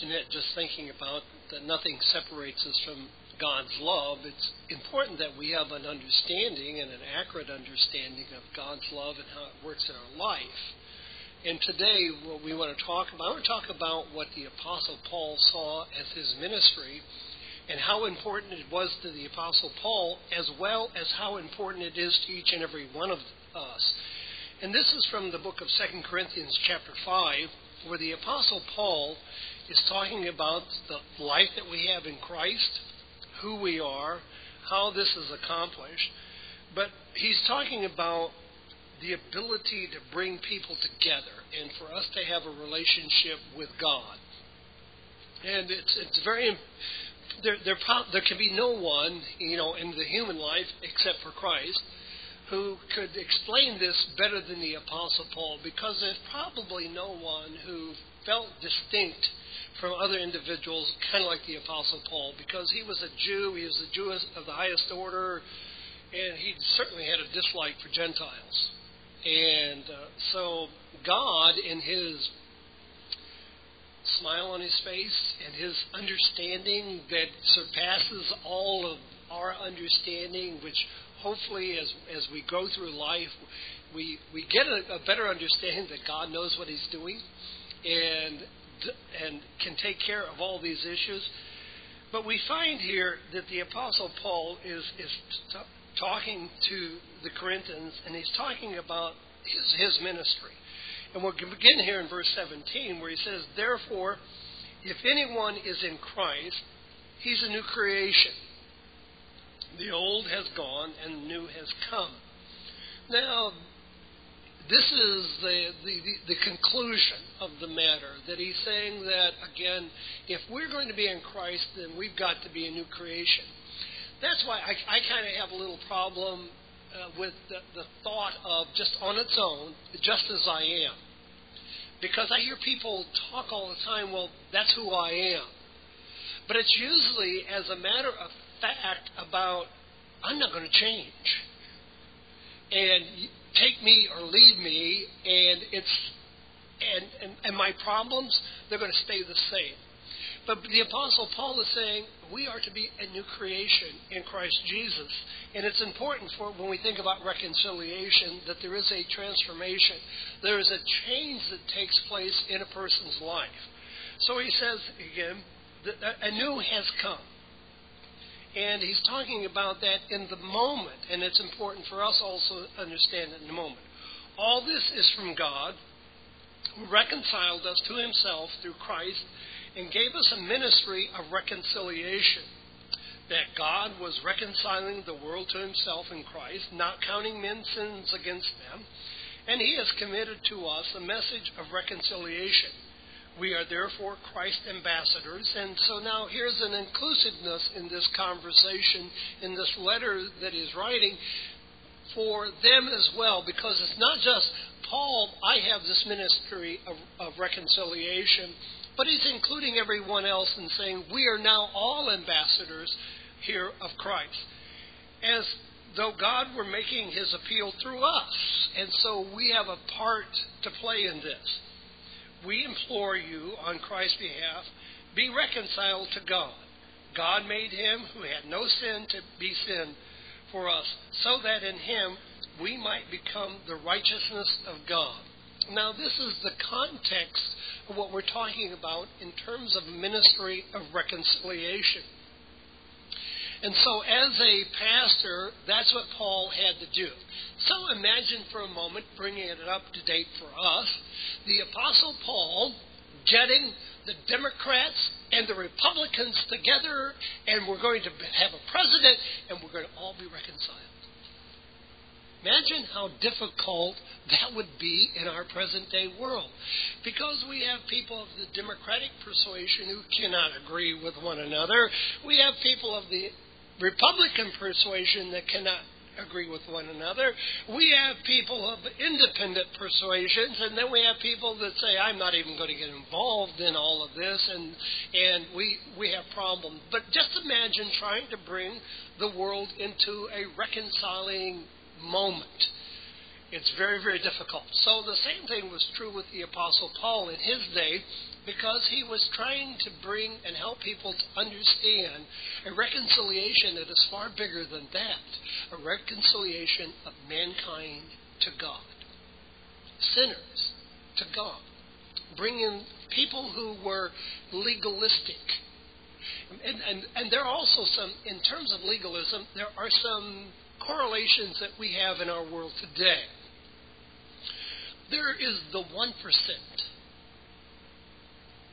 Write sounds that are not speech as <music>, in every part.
Jeanette just thinking about that nothing separates us from God's love, it's important that we have an understanding and an accurate understanding of God's love and how it works in our life. And today, what we want to talk about, I want to talk about what the Apostle Paul saw as his ministry and how important it was to the Apostle Paul, as well as how important it is to each and every one of us. And this is from the book of 2 Corinthians, chapter 5, where the Apostle Paul is talking about the life that we have in Christ, who we are, how this is accomplished. But he's talking about the ability to bring people together and for us to have a relationship with God. And it's it's very there there there can be no one you know in the human life except for Christ who could explain this better than the Apostle Paul because there's probably no one who felt distinct from other individuals, kind of like the Apostle Paul, because he was a Jew, he was a Jew of the highest order, and he certainly had a dislike for Gentiles. And uh, so God, in his smile on his face and his understanding that surpasses all of our understanding, which hopefully as as we go through life, we we get a, a better understanding that God knows what He's doing, and and can take care of all these issues. But we find here that the Apostle Paul is is t- talking to the Corinthians, and he's talking about his his ministry. And we'll begin here in verse 17, where he says, Therefore, if anyone is in Christ, he's a new creation. The old has gone and the new has come. Now, this is the, the, the, conclusion of the matter that he's saying that, again, if we're going to be in Christ, then we've got to be a new creation. That's why I, I kind of have a little problem uh, with the, the thought of just on its own, just as I am. Because I hear people talk all the time, well, that's who I am. But it's usually as a matter of fact about, I'm not going to change. And take me or leave me, and it's and, and, and my problems, they're going to stay the same. But the Apostle Paul is saying we are to be a new creation in Christ Jesus. And it's important for when we think about reconciliation that there is a transformation. There is a change that takes place in a person's life. So he says again, a new has come. And he's talking about that in the moment, and it's important for us also to understand it in the moment. All this is from God, who reconciled us to himself through Christ and gave us a ministry of reconciliation. That God was reconciling the world to himself in Christ, not counting men's sins against them, and he has committed to us a message of reconciliation. We are therefore Christ ambassadors. And so now here's an inclusiveness in this conversation, in this letter that he's writing for them as well, because it's not just Paul, I have this ministry of, of reconciliation, but he's including everyone else and saying, We are now all ambassadors here of Christ. As though God were making his appeal through us. And so we have a part to play in this. We implore you on Christ's behalf, be reconciled to God. God made him who had no sin to be sin for us, so that in him we might become the righteousness of God. Now, this is the context of what we're talking about in terms of ministry of reconciliation. And so, as a pastor, that's what Paul had to do. So, imagine for a moment, bringing it up to date for us, the Apostle Paul getting the Democrats and the Republicans together, and we're going to have a president, and we're going to all be reconciled. Imagine how difficult that would be in our present day world. Because we have people of the Democratic persuasion who cannot agree with one another. We have people of the Republican persuasion that cannot agree with one another. We have people of independent persuasions, and then we have people that say, "I'm not even going to get involved in all of this," and and we we have problems. But just imagine trying to bring the world into a reconciling moment. It's very, very difficult. So the same thing was true with the Apostle Paul in his day because he was trying to bring and help people to understand a reconciliation that is far bigger than that a reconciliation of mankind to God, sinners to God, bringing people who were legalistic. And, and, and there are also some, in terms of legalism, there are some correlations that we have in our world today. There is the 1%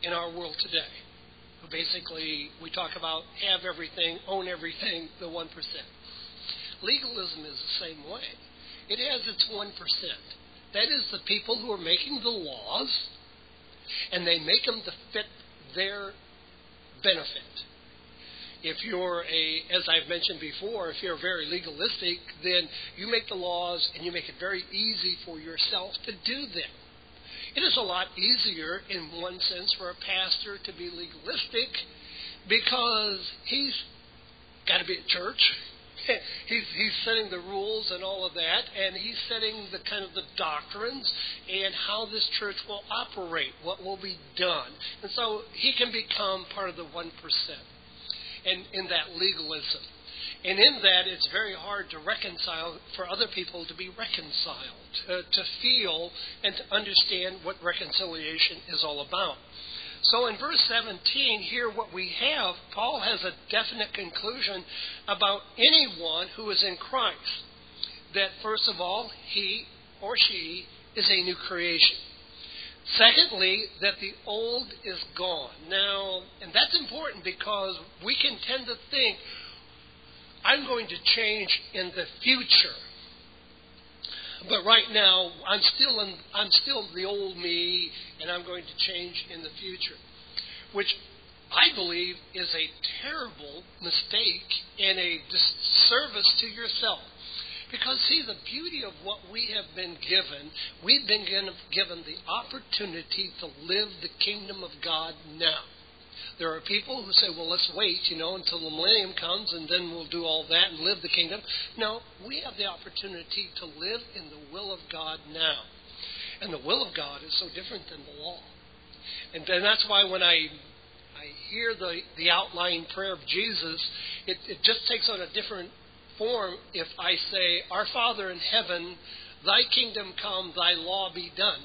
in our world today. Who basically, we talk about have everything, own everything, the 1%. Legalism is the same way. It has its 1%. That is the people who are making the laws, and they make them to fit their benefit. If you're a, as I've mentioned before, if you're very legalistic, then you make the laws and you make it very easy for yourself to do them. It is a lot easier, in one sense, for a pastor to be legalistic because he's got to be at church. <laughs> he's he's setting the rules and all of that, and he's setting the kind of the doctrines and how this church will operate, what will be done, and so he can become part of the one percent, and in that legalism. And in that, it's very hard to reconcile for other people to be reconciled, to, to feel and to understand what reconciliation is all about. So in verse 17, here what we have, Paul has a definite conclusion about anyone who is in Christ. That first of all, he or she is a new creation. Secondly, that the old is gone. Now, and that's important because we can tend to think, I'm going to change in the future. But right now, I'm still in, I'm still the old me, and I'm going to change in the future, which I believe is a terrible mistake and a disservice to yourself. Because, see, the beauty of what we have been given, we've been given the opportunity to live the kingdom of God now. There are people who say, well, let's wait, you know, until the millennium comes and then we'll do all that and live the kingdom. No, we have the opportunity to live in the will of God now. And the will of God is so different than the law. And, and that's why when I I hear the, the outline prayer of Jesus, it, it just takes on a different form if I say, Our Father in heaven, thy kingdom come, thy law be done,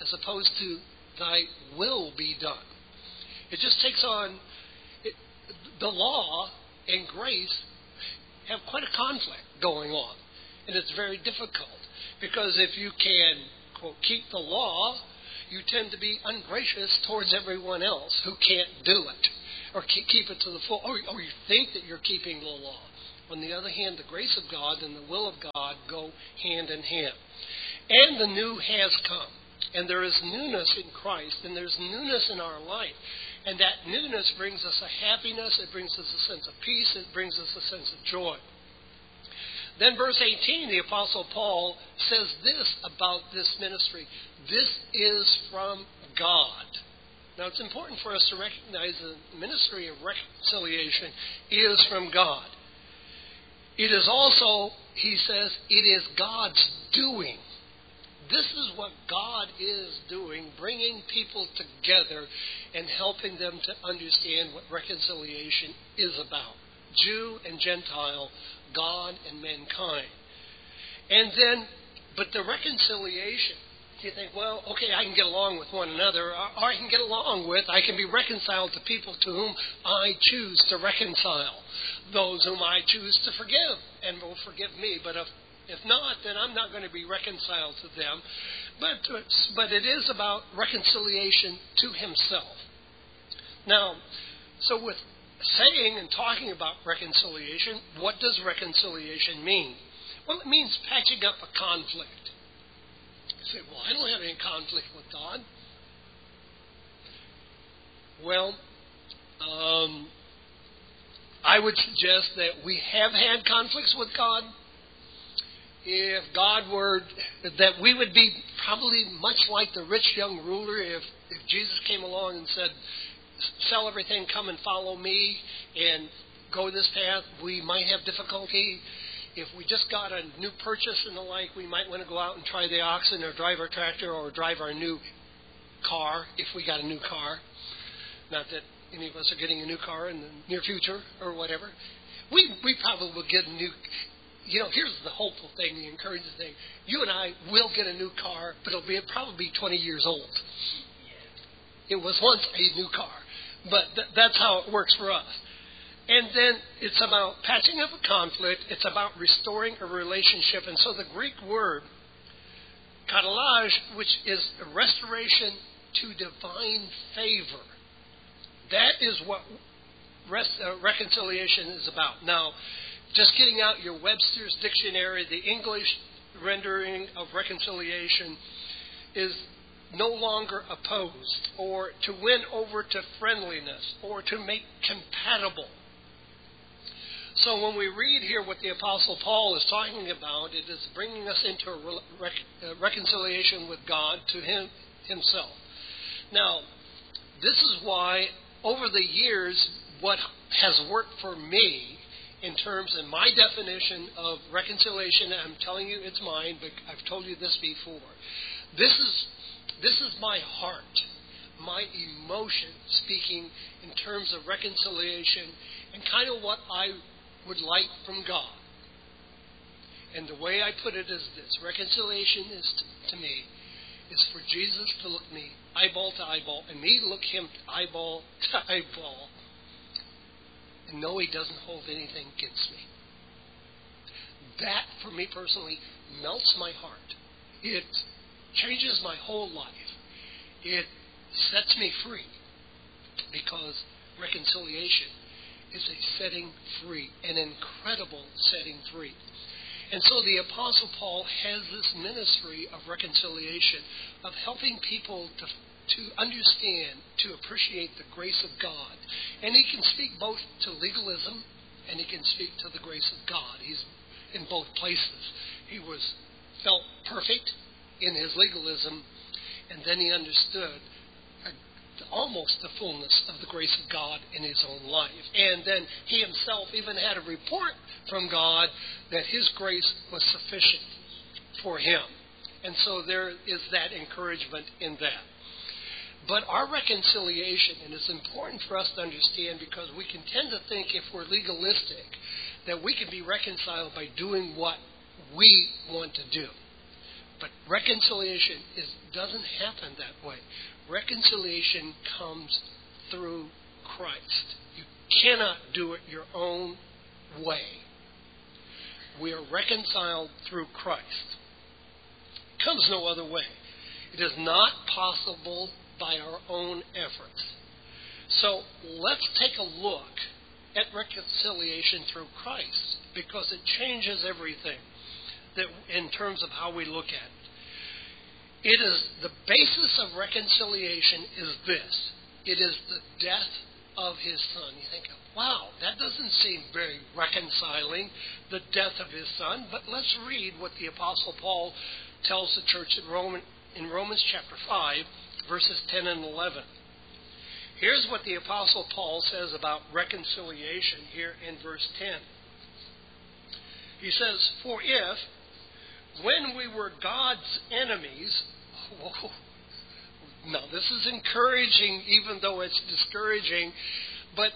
as opposed to thy will be done. It just takes on it, the law and grace have quite a conflict going on, and it's very difficult because if you can quote keep the law, you tend to be ungracious towards everyone else who can't do it or keep it to the full, or, or you think that you're keeping the law. On the other hand, the grace of God and the will of God go hand in hand. And the new has come. And there is newness in Christ, and there's newness in our life. And that newness brings us a happiness, it brings us a sense of peace, it brings us a sense of joy. Then, verse 18, the Apostle Paul says this about this ministry this is from God. Now, it's important for us to recognize the ministry of reconciliation is from God. It is also, he says, it is God's doing. This is what God is doing, bringing people together and helping them to understand what reconciliation is about Jew and Gentile, God and mankind. And then, but the reconciliation, you think, well, okay, I can get along with one another, or I can get along with, I can be reconciled to people to whom I choose to reconcile, those whom I choose to forgive, and will forgive me. But if if not, then I'm not going to be reconciled to them. But, but it is about reconciliation to himself. Now, so with saying and talking about reconciliation, what does reconciliation mean? Well, it means patching up a conflict. You say, well, I don't have any conflict with God. Well, um, I would suggest that we have had conflicts with God. If God were, that we would be probably much like the rich young ruler if, if Jesus came along and said, sell everything, come and follow me, and go this path, we might have difficulty. If we just got a new purchase and the like, we might want to go out and try the oxen or drive our tractor or drive our new car if we got a new car. Not that any of us are getting a new car in the near future or whatever. We we probably will get a new. You know, here's the hopeful thing, the encouraging thing. You and I will get a new car, but it'll be it'll probably be 20 years old. It was once a new car, but th- that's how it works for us. And then it's about patching up a conflict. It's about restoring a relationship. And so the Greek word katallage, which is restoration to divine favor, that is what rest, uh, reconciliation is about. Now, just getting out your Webster's dictionary, the English rendering of reconciliation is no longer opposed, or to win over to friendliness, or to make compatible. So when we read here what the Apostle Paul is talking about, it is bringing us into a rec- uh, reconciliation with God to him himself. Now, this is why over the years, what has worked for me in terms of my definition of reconciliation, I'm telling you it's mine, but I've told you this before. This is this is my heart, my emotion speaking in terms of reconciliation and kind of what I would light from God. And the way I put it is this reconciliation is to, to me is for Jesus to look me eyeball to eyeball and me look him eyeball <laughs> to eyeball and know he doesn't hold anything against me. That, for me personally, melts my heart. It changes my whole life. It sets me free because reconciliation is a setting free, an incredible setting free. And so the Apostle Paul has this ministry of reconciliation, of helping people to, to understand, to appreciate the grace of God. And he can speak both to legalism and he can speak to the grace of God. He's in both places. He was felt perfect in his legalism, and then he understood almost the fullness of the grace of God in his own life. And then he himself even had a report from God that his grace was sufficient for him. And so there is that encouragement in that. But our reconciliation, and it's important for us to understand because we can tend to think if we're legalistic that we can be reconciled by doing what we want to do. But reconciliation is, doesn't happen that way reconciliation comes through Christ. You cannot do it your own way. We are reconciled through Christ. It comes no other way. It is not possible by our own efforts. So let's take a look at reconciliation through Christ because it changes everything that in terms of how we look at it. It is the basis of reconciliation is this. It is the death of his son. You think, wow, that doesn't seem very reconciling, the death of his son. But let's read what the Apostle Paul tells the church in, Roman, in Romans chapter 5, verses 10 and 11. Here's what the Apostle Paul says about reconciliation here in verse 10. He says, For if, when we were God's enemies, <laughs> now this is encouraging, even though it's discouraging. But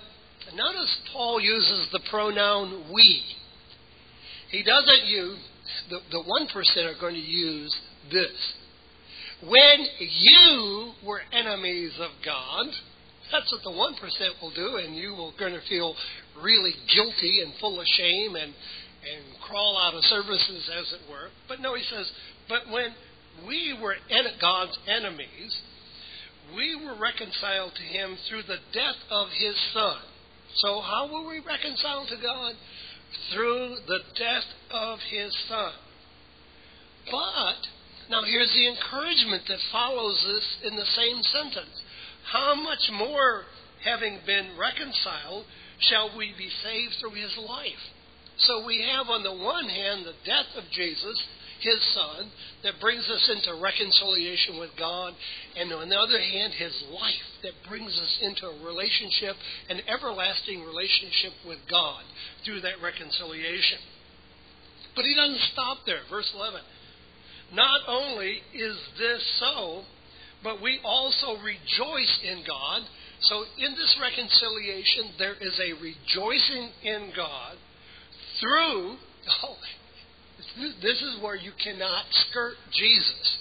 notice Paul uses the pronoun we. He doesn't use, the, the 1% are going to use this. When you were enemies of God, that's what the 1% will do, and you will going to feel really guilty and full of shame and and crawl out of services, as it were. But no, he says, but when we were God's enemies, we were reconciled to him through the death of his son. So, how were we reconciled to God? Through the death of his son. But, now here's the encouragement that follows this in the same sentence. How much more having been reconciled, shall we be saved through his life. So we have, on the one hand, the death of Jesus, his son, that brings us into reconciliation with God, and on the other hand, his life that brings us into a relationship, an everlasting relationship with God through that reconciliation. But he doesn't stop there. Verse 11. Not only is this so, but we also rejoice in God. So in this reconciliation, there is a rejoicing in God through. <laughs> Oh, this is where you cannot skirt Jesus.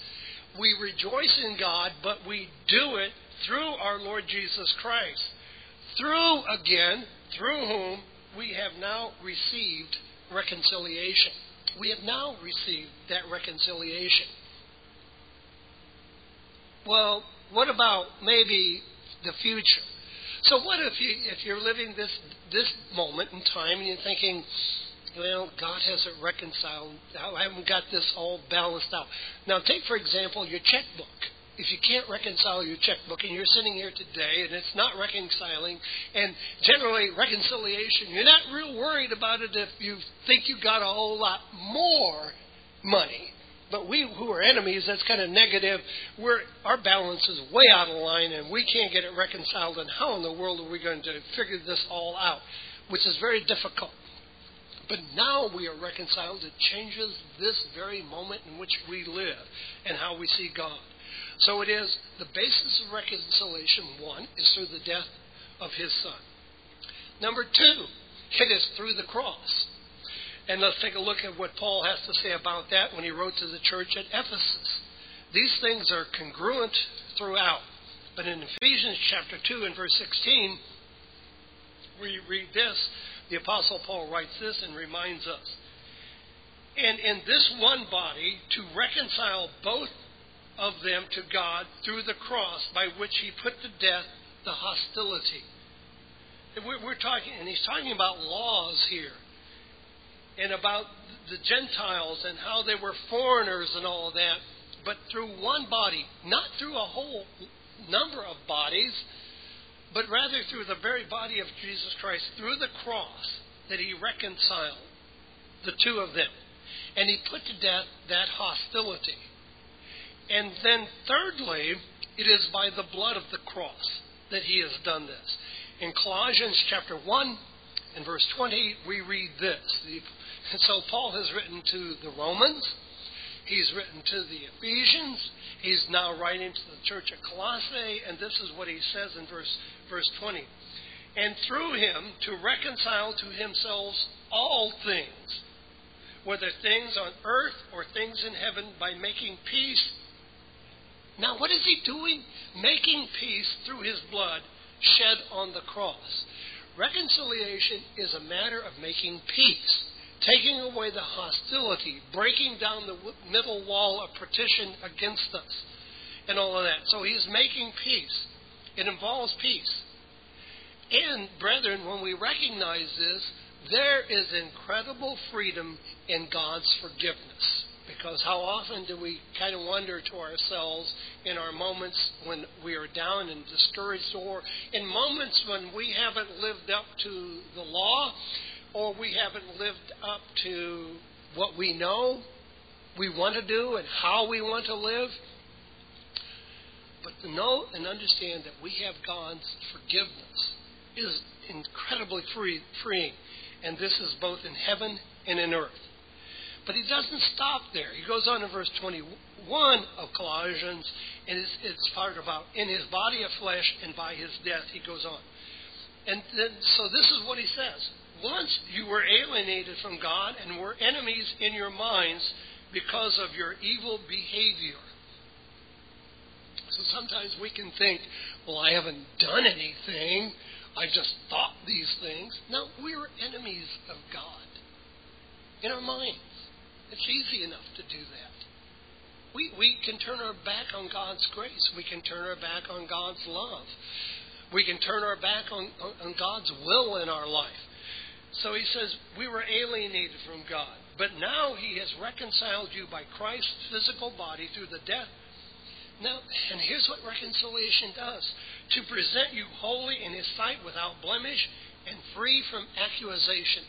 We rejoice in God, but we do it through our Lord Jesus Christ. Through, again, through whom we have now received reconciliation. We have now received that reconciliation. Well, what about maybe the future? So what if you if you're living this this moment in time and you're thinking, well, God hasn't reconciled. I haven't got this all balanced out. Now, take for example your checkbook. If you can't reconcile your checkbook and you're sitting here today and it's not reconciling, and generally reconciliation, you're not real worried about it if you think you got a whole lot more money. But we who are enemies, that's kind of negative. We're, our balance is way out of line and we can't get it reconciled. And how in the world are we going to figure this all out? Which is very difficult. But now we are reconciled. It changes this very moment in which we live and how we see God. So it is the basis of reconciliation, one, is through the death of his son. Number two, it is through the cross. And let's take a look at what Paul has to say about that when he wrote to the church at Ephesus. These things are congruent throughout. But in Ephesians chapter 2 and verse 16, we read this the Apostle Paul writes this and reminds us. And in this one body, to reconcile both of them to God through the cross by which he put to death the hostility. We're talking, and he's talking about laws here, and about the Gentiles and how they were foreigners and all that, but through one body, not through a whole number of bodies, but rather through the very body of Jesus Christ, through the cross, that he reconciled the two of them. And he put to death that hostility. And then, thirdly, it is by the blood of the cross that he has done this. In Colossians chapter 1 and verse 20, we read this. <laughs> So Paul has written to the Romans, he's written to the Ephesians, he's now writing to the church at Colossae, and this is what he says in verse verse 20. And through him to reconcile to himself all things, whether things on earth or things in heaven, by making peace. Now, what is he doing? Making peace through his blood shed on the cross. Reconciliation is a matter of making peace, taking away the hostility, breaking down the middle wall of partition against us, and all of that. So he is making peace. It involves peace. And, brethren, when we recognize this, there is incredible freedom in God's forgiveness. Because how often do we kind of wonder to ourselves in our moments when we are down and discouraged, or in moments when we haven't lived up to the law, or we haven't lived up to what we know we want to do and how we want to live? But to know and understand that we have God's forgiveness is incredibly free, freeing. And this is both in heaven and in earth. But he doesn't stop there. He goes on in verse 21 of Colossians, and it's, it's part about in his body of flesh and by his death. He goes on. And then, so this is what he says. Once you were alienated from God and were enemies in your minds because of your evil behavior. So sometimes we can think, well, I haven't done anything. I just thought these things. No, we're enemies of God in our minds. It's easy enough to do that. We, we can turn our back on God's grace. We can turn our back on God's love. We can turn our back on, on God's will in our life. So he says, We were alienated from God. But now he has reconciled you by Christ's physical body through the death Now, and here's what reconciliation does to present you holy in His sight without blemish and free from accusation.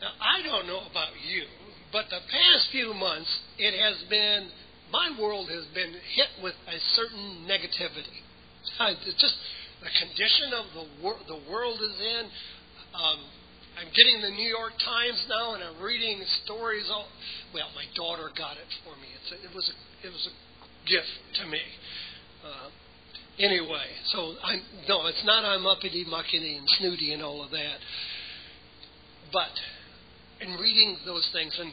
Now, I don't know about you, but the past few months, it has been, my world has been hit with a certain negativity. <laughs> It's just the condition of the, wor- the world is in. Um, I'm getting the New York Times now, and I'm reading stories. All well, my daughter got it for me. It's a, it was a, it was a gift to me. Uh, anyway, so I'm no, it's not I'm uppity, muckety, and snooty and all of that. But in reading those things, and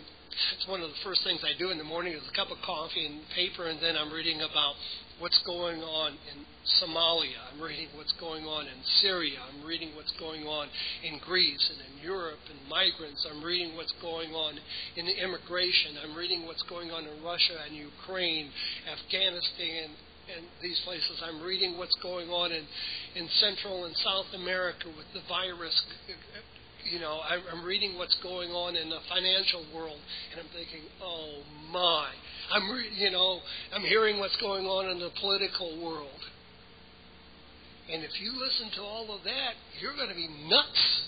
it's one of the first things I do in the morning is a cup of coffee and paper, and then I'm reading about what's going on in Somalia. I'm reading what's going on in Syria. I'm reading what's going on in Greece and in Europe and migrants. I'm reading what's going on in immigration. I'm reading what's going on in Russia and Ukraine, Afghanistan, and these places. I'm reading what's going on in, in Central and South America with the virus you know, I'm reading what's going on in the financial world, and I'm thinking, oh my, I'm, you know, I'm hearing what's going on in the political world. And if you listen to all of that, you're going to be nuts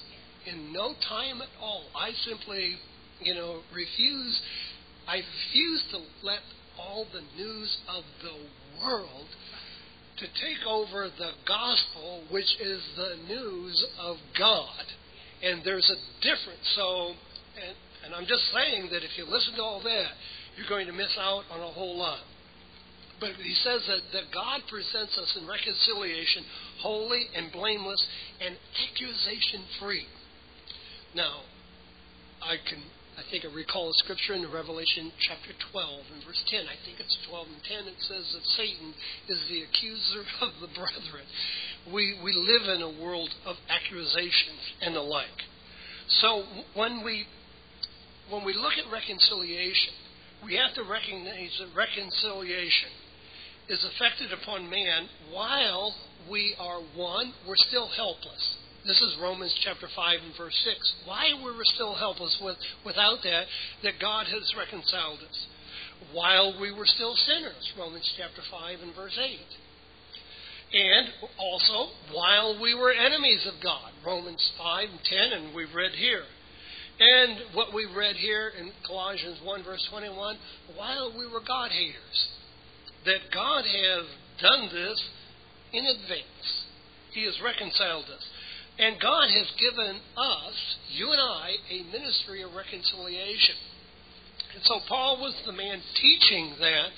in no time at all. I simply, you know, refuse. I refuse to let all the news of the world to take over the gospel, which is the news of God. And there's a difference. So, and, and I'm just saying that if you listen to all that, you're going to miss out on a whole lot. But he says that, that God presents us in reconciliation, holy and blameless and accusation free. Now, I can I think I recall a scripture in Revelation chapter 12 and verse 10. I think it's 12 and 10. It says that Satan is the accuser <laughs> of the brethren. We, we live in a world of accusations and the like. So when we, when we look at reconciliation, we have to recognize that reconciliation is effected upon man while we are one, we're still helpless. This is Romans chapter 5 and verse 6. Why were we still helpless with, without that, that God has reconciled us? While we were still sinners, Romans chapter 5 and verse 8. And also, while we were enemies of God, Romans 5 and 10, and we've read here. And what we read here in Colossians 1 verse 21, while we were God haters, that God has done this in advance. He has reconciled us. And God has given us, you and I, a ministry of reconciliation. And so Paul was the man teaching that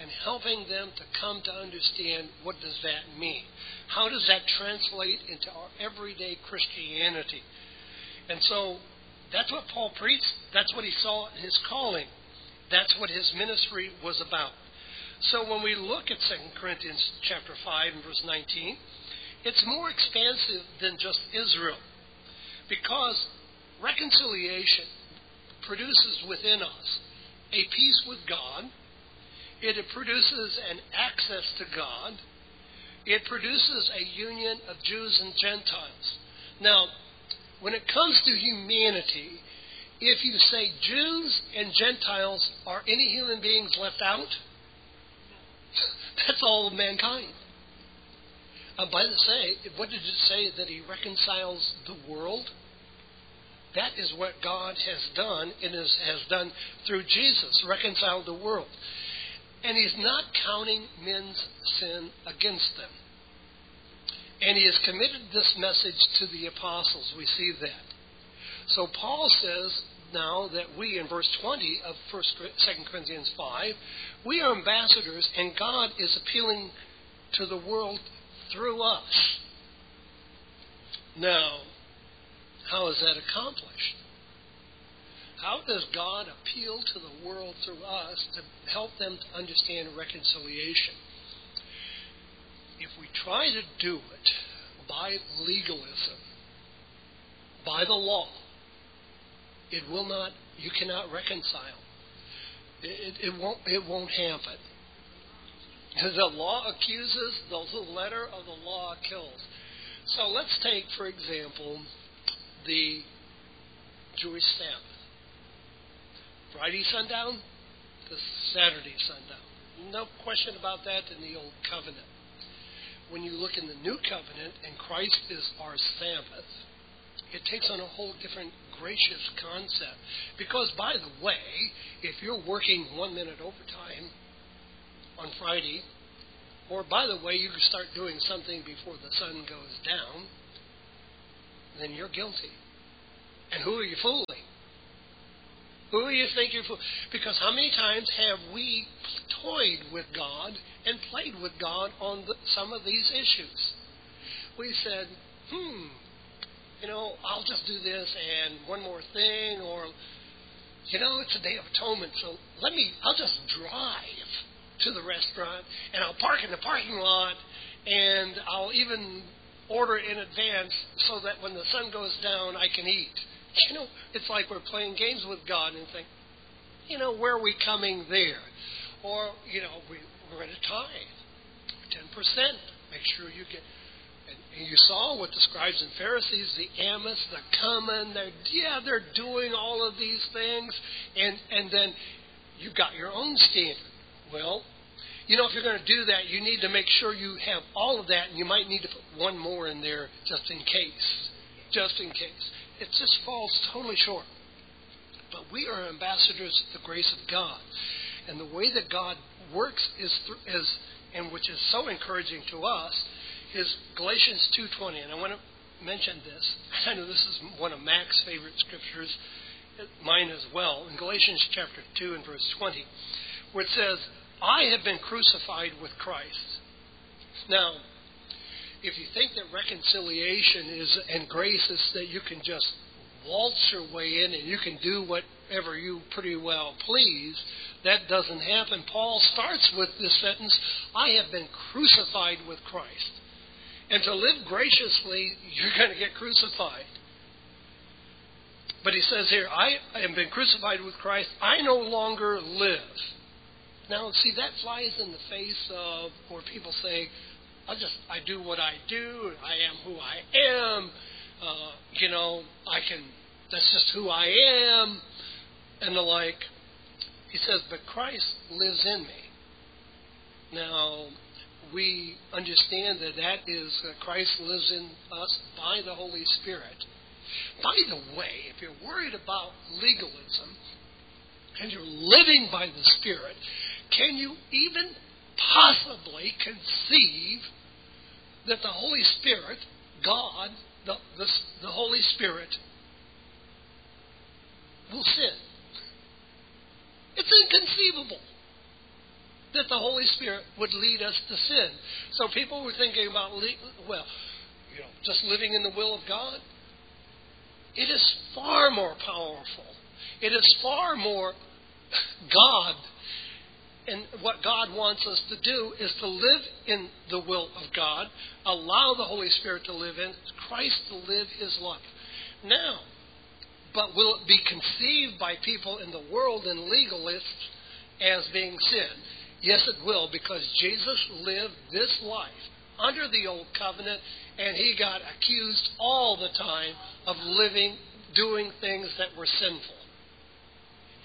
and helping them to come to understand what does that mean. How does that translate into our everyday Christianity? And so that's what Paul preached. That's what he saw in his calling. That's what his ministry was about. So when we look at 2 Corinthians chapter 5 and verse 19, it's more expansive than just Israel because reconciliation produces within us a peace with God, it produces an access to God, it produces a union of Jews and Gentiles. Now, when it comes to humanity, if you say Jews and Gentiles, are any human beings left out? <laughs> That's all of mankind. Uh, by the say, what did it say that He reconciles the world? That is what God has done and is, has done through Jesus, reconciled the world. And He's not counting men's sin against them. And He has committed this message to the apostles. We see that. So Paul says now that we, in verse 20 of 1, 2 Corinthians 5, we are ambassadors, and God is appealing to the world through us. Now, how is that accomplished? How does God appeal to the world through us to help them to understand reconciliation? If we try to do it by legalism, by the law, it will not, you cannot reconcile. It, it, won't, it won't happen. The law accuses, the letter of the law kills. So let's take, for example, the Jewish Sabbath. Friday sundown to Saturday sundown. no question about that in the Old Covenant. When you look in the New Covenant and Christ is our Sabbath, it takes on a whole different gracious concept. Because, by the way, if you're working one minute overtime on Friday, or by the way, you start doing something before the sun goes down, then you're guilty. And who are you fooling? Who do you think you're fooling? Because how many times have we toyed with God and played with God on the, some of these issues? We said, hmm, you know, I'll just do this and one more thing, or, you know, it's a day of atonement, so let me, I'll just drive to the restaurant and I'll park in the parking lot and I'll even order in advance so that when the sun goes down, I can eat. You know, it's like we're playing games with God and think, you know, where are we coming there? Or, you know, we, we're at a tithe, 10%. Make sure you get. And you saw with the scribes and Pharisees, the anise, the cumin, they're, yeah, they're doing all of these things. And, and then you've got your own standard. Well, you know, if you're going to do that, you need to make sure you have all of that, and you might need to put one more in there just in case. Just in case. It just falls totally short. But we are ambassadors of the grace of God. And the way that God works is, th- is and which is so encouraging to us, is Galatians 2.20. And I want to mention this. <laughs> I know this is one of Mac's favorite scriptures, mine as well, in Galatians chapter 2 and verse 20, where it says, I have been crucified with Christ. Now, if you think that reconciliation is and grace is that you can just waltz your way in and you can do whatever you pretty well please, that doesn't happen. Paul starts with this sentence I have been crucified with Christ. And to live graciously, you're going to get crucified. But he says here, I have been crucified with Christ. I no longer live. Now, see, that flies in the face of where people say, I just, I do what I do, I am who I am, uh, you know, I can, that's just who I am, and the like. He says, but Christ lives in me. Now, we understand that that is, uh, Christ lives in us by the Holy Spirit. By the way, if you're worried about legalism and you're living by the Spirit, can you even possibly conceive that the Holy Spirit, God, the, the, the Holy Spirit, will sin? It's inconceivable that the Holy Spirit would lead us to sin. So people were thinking about, well, you know, just living in the will of God. It is far more powerful. It is far more God and what God wants us to do is to live in the will of God, allow the Holy Spirit to live in, Christ to live his life. Now, but will it be conceived by people in the world and legalists as being sin? Yes, it will, because Jesus lived this life under the old covenant, and he got accused all the time of living, doing things that were sinful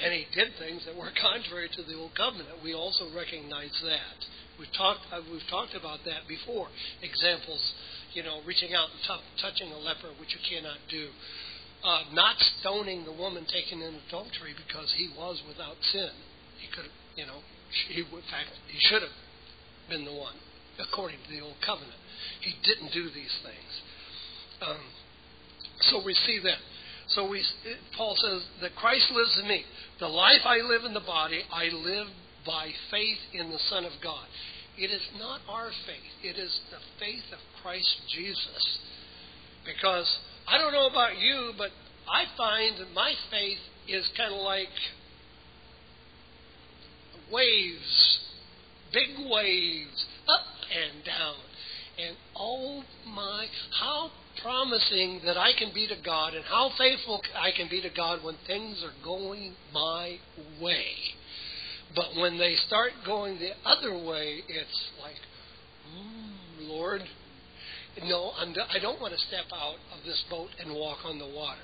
and he did things that were <laughs> contrary to the old covenant. We also recognize that. We've talked uh, we've talked about that before. Examples, you know, reaching out and t- touching a leper, which you cannot do. Uh, not stoning the woman taken in adultery because he was without sin. He could, you know, he in fact he should have been the one according to the old covenant. He didn't do these things. Um, so we see that. So we, Paul says that Christ lives in me. The life I live in the body, I live by faith in the Son of God. It is not our faith, it is the faith of Christ Jesus. Because I don't know about you, but I find that my faith is kind of like waves, big waves, up and down. And oh my, how promising that I can be to God and how faithful I can be to God when things are going my way. But when they start going the other way, it's like, mm, Lord, no, I'm, I don't want to step out of this boat and walk on the water.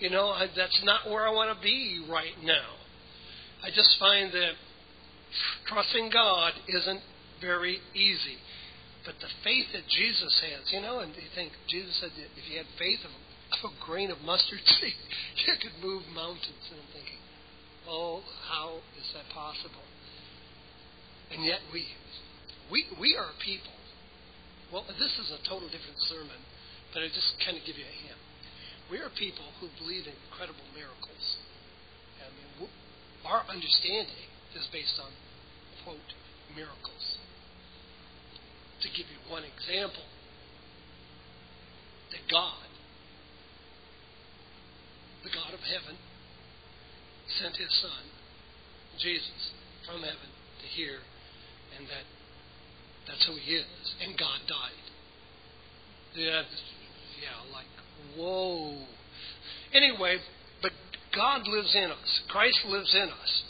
You know, I, that's not where I want to be right now. I just find that trusting God isn't very easy. But the faith that Jesus has, you know, and you think Jesus said if you had faith of, of a grain of mustard <laughs> seed, you could move mountains. And I'm thinking, oh, how is that possible? And yet we we we are people. Well, this is a total different sermon, but I just kind of give you a hint. We are people who believe in incredible miracles. I mean, our understanding is based on quote miracles. To give you one example, that God, the God of heaven, sent His Son, Jesus, from heaven to here, and that that's who He is, and God died. Yeah, yeah, like whoa. Anyway, but God lives in us. Christ lives in us.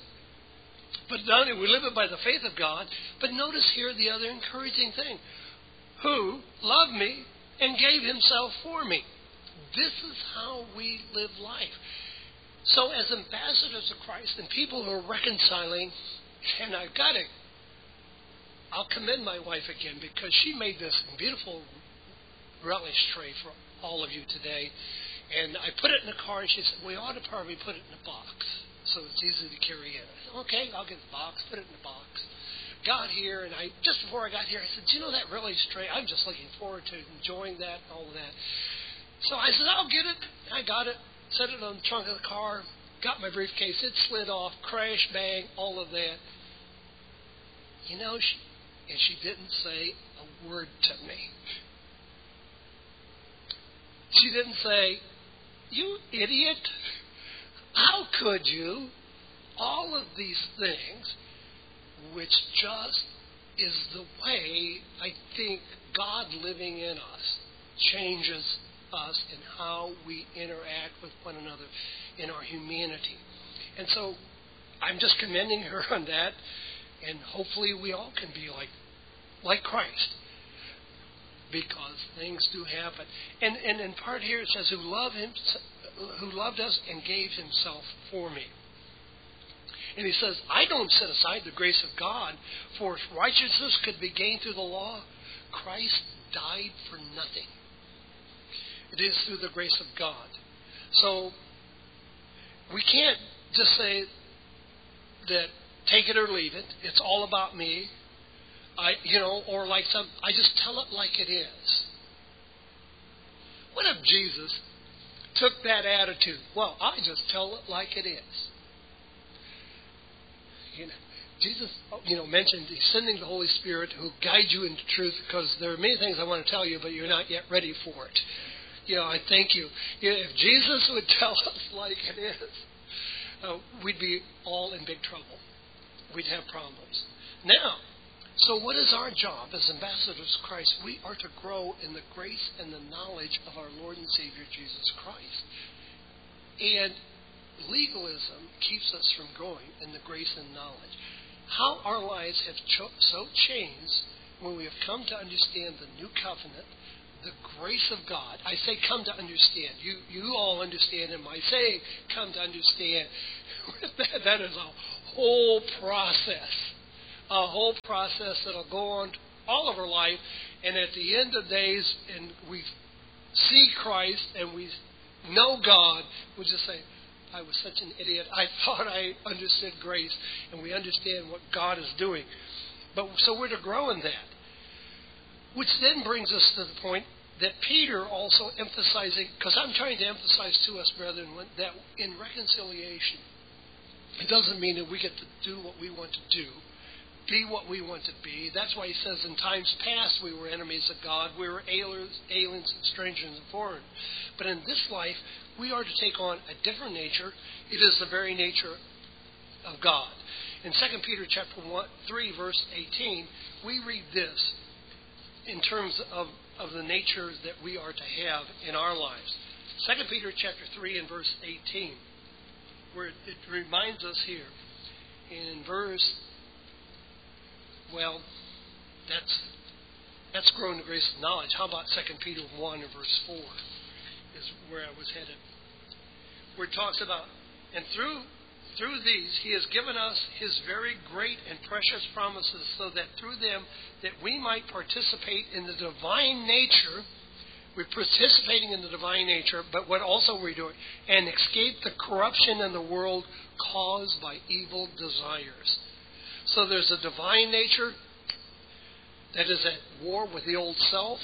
But not only we live it by the faith of God, but notice here the other encouraging thing. Who loved me and gave himself for me. This is how we live life. So as ambassadors of Christ and people who are reconciling, and I've got to I'll commend my wife again because she made this beautiful relish tray for all of you today. And I put it in the car, and she said, We ought to probably put it in a box so it's easy to carry in. Okay, I'll get the box, put it in the box. Got here, and I just before I got here, I said, you know that relish tray? I'm just looking forward to enjoying that all of that. So I said, I'll get it. I got it, set it on the trunk of the car, got my briefcase. It slid off, crash, bang, all of that. You know, she, and she didn't say a word to me. She didn't say, You idiot! How could you? All of these things, which just is the way I think God living in us changes us in how we interact with one another in our humanity. And so I'm just commending her on that, and hopefully we all can be like like Christ because things do happen. And and in part here it says who love him who loved us and gave himself for me. And he says, I don't set aside the grace of God, for if righteousness could be gained through the law, Christ died for nothing. It is through the grace of God. So we can't just say that take it or leave it. It's all about me. I, you know, or like some, I just tell it like it is. What if Jesus took that attitude? Well, I just tell it like it is. Jesus, you know, mentioned he's sending the Holy Spirit who guides you into truth because there are many things I want to tell you, but you're not yet ready for it. You know, I thank you. if Jesus would <laughs> tell us like it is, uh, we'd be all in big trouble. We'd have problems. Now, so, what is our job as ambassadors of Christ? We are to grow in the grace and the knowledge of our Lord and Savior Jesus Christ. And legalism keeps us from growing in the grace and knowledge. How our lives have cho- so changed when we have come to understand the new covenant, the grace of God. I say come to understand. You you all understand him. I say come to understand. <laughs> that, that is a whole process a whole process that'll go on all of our life. And at the end of days, and we see Christ and we know God, we just say, I was such an idiot. I <laughs> thought I understood grace, and we understand what God is doing. But so we're to grow in that. Which then brings us to the point that Peter also emphasizing, because I'm trying to emphasize to us, brethren, that in reconciliation, it doesn't mean that we get to do what we want to do be what we want to be. That's why he says in times past we were enemies of God. We were aliens, aliens strangers and foreign. But in this life, we are to take on a different nature. It is the very nature of God. In 2 Peter chapter 1, 3, verse 18, we read this in terms of, of the nature that we are to have in our lives. 2 Peter chapter 3 and verse 18, where it reminds us here in verse well, that's that's growing the grace of knowledge. How about Second Peter one and verse four is where I was headed. Where it talks about and through through these he has given us his very great and precious promises so that through them that we might participate in the divine nature we're participating in the divine nature but what also we're doing and escape the corruption in the world caused by evil desires so there's a divine nature that is at war with the old self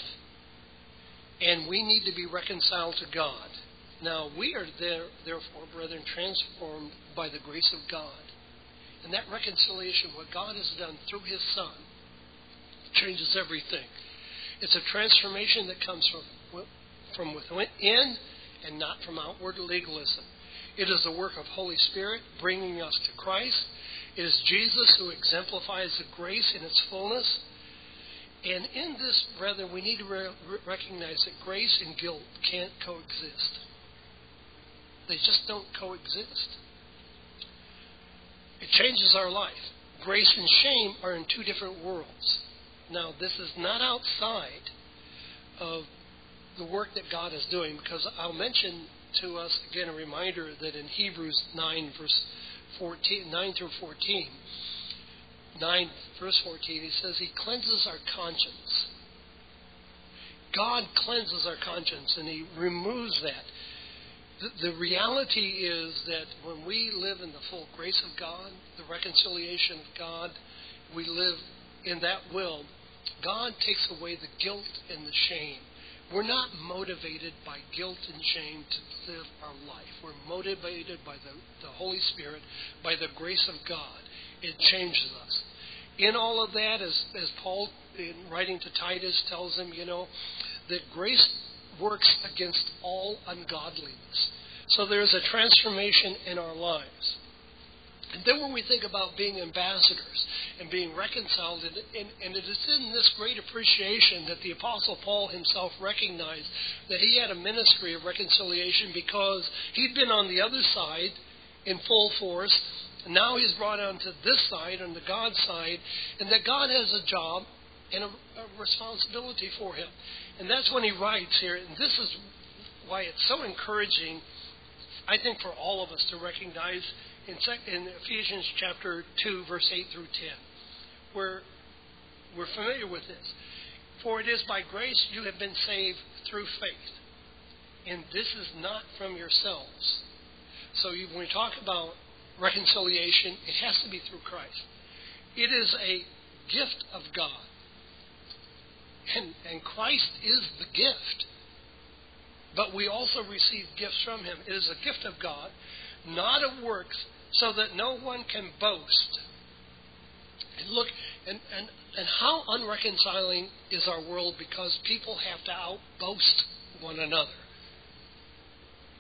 and we need to be reconciled to God now we are there, therefore, brethren, transformed by the grace of God. And that reconciliation, what God has done through His Son, changes everything. It's a transformation that comes from, from within and not from outward legalism. It is the work of Holy Spirit bringing us to Christ. It is Jesus who exemplifies the grace in its fullness. And in this, brethren, we need to re- recognize that grace and guilt can't coexist. They just don't coexist. It changes our life. Grace and shame are in two different worlds. Now, this is not outside of the work that God is doing, because I'll mention to us again a reminder that in Hebrews 9, verse 14, 9 through 14, 9, verse 14, he says, He cleanses our conscience. God cleanses our conscience, and He removes that the, the reality is that when we live in the full grace of God, the reconciliation of God, we live in that will, God takes away the guilt and the shame. We're not motivated by guilt and shame to live our life. We're motivated by the, the Holy Spirit, by the grace of God. It changes us. In all of that, as, as Paul, in writing to Titus, tells him, you know, that grace works against all ungodliness. So there's a transformation in our lives. And then when we think about being ambassadors and being reconciled, and, and, and, it is in this great appreciation that the Apostle Paul himself recognized that he had a ministry of reconciliation because he'd been on the other side in full force. And now he's brought onto this side, on the God side, and that God has a job and a, a responsibility for him. And that's when he writes here, and this is why it's so encouraging, I think, for all of us to recognize in, in Ephesians chapter 2, verse 8 through 10, where we're familiar with this. For it is by grace you have been saved through faith. And this is not from yourselves. So when we talk about reconciliation, it has to be through Christ. It is a gift of God. And, and Christ is the gift. But we also receive gifts from Him. It is a gift of God, not of works, so that no one can boast. And look, and, and, and how unreconciling is our world because people have to outboast one another.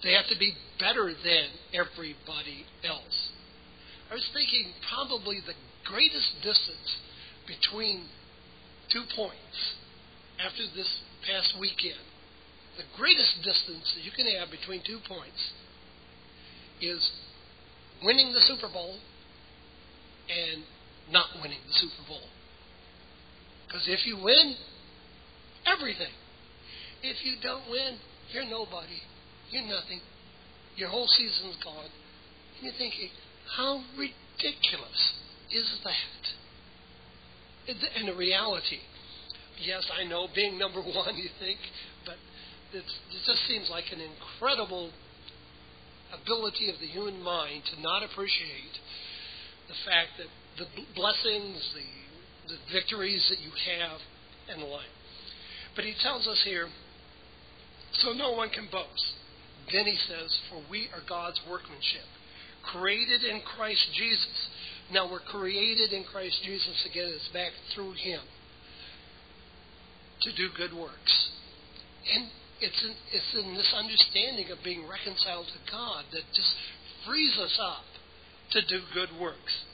They have to be better than everybody else. I was thinking probably the greatest distance between two points after this past weekend, the greatest distance that you can have between two points is winning the Super Bowl and not winning the Super Bowl. Because if you win, everything. If you don't win, you're nobody. You're nothing. Your whole season's gone. And you're thinking, how ridiculous is that? And the reality yes, I know, being number <laughs> one, you think, but it just seems like an incredible ability of the human mind to not appreciate the fact that the blessings, the, the victories that you have, and the like. But he tells us here, so no one can boast. Then he says, For we are God's workmanship, created in Christ Jesus. Now we're created in Christ Jesus again, it's back through him to do good works. And it's in, it's in this understanding of being reconciled to God that just frees us up to do good works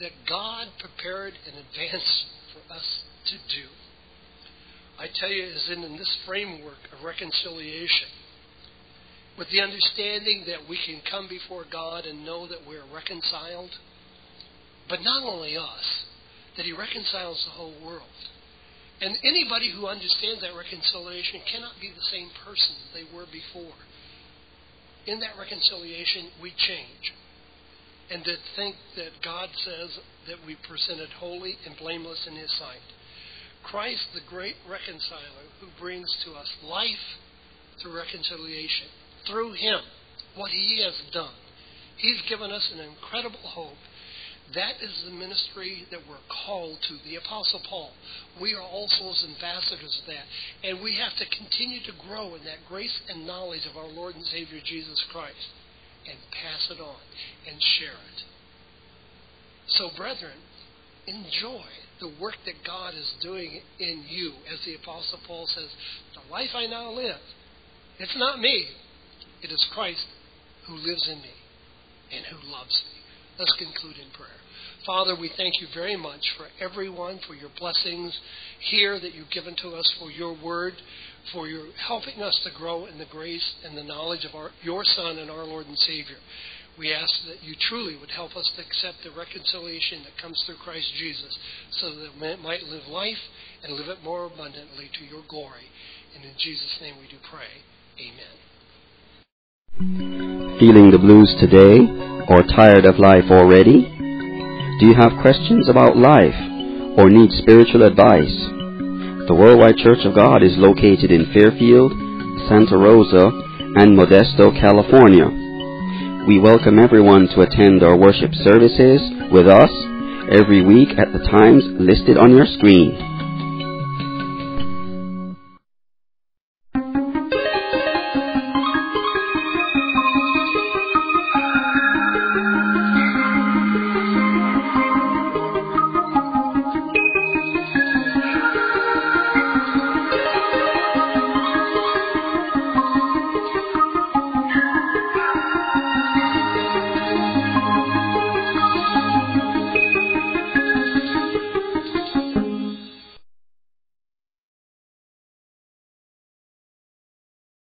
that God prepared in advance for us to do. I tell you, is in, in this framework of reconciliation, with the understanding that we can come before God and know that we're reconciled, but not only us, that He reconciles the whole world. And anybody who understands that reconciliation cannot be the same person they were before. In that reconciliation, we change. and to think that God says that we presented holy and blameless in His sight. Christ, the great reconciler, who brings to us life through reconciliation, through Him, what He has done. He's given us an incredible hope. That is the ministry that we're called to. The Apostle Paul. We are also as ambassadors of that. And we have to continue to grow in that grace and knowledge of our Lord and Savior Jesus Christ and pass it on and share it. So, brethren, enjoy the work that God is doing in you. As the Apostle Paul says, the life I now live, it's not me, it is Christ who lives in me and who loves me. Let's conclude in prayer. Father, we thank you very much for everyone, for your blessings here that you've given to us, for your word, for your helping us to grow in the grace and the knowledge of our, your Son and our Lord and Savior. We ask that you truly would help us to accept the reconciliation that comes through Christ Jesus so that we might live life and live it more abundantly to your glory. And in Jesus' name we do pray. Amen. Feeling the blues today or tired of life already? Do you have questions about life or need spiritual advice? The Worldwide Church of God is located in Fairfield, Santa Rosa, and Modesto, California. We welcome everyone to attend our worship services with us every week at the times listed on your screen.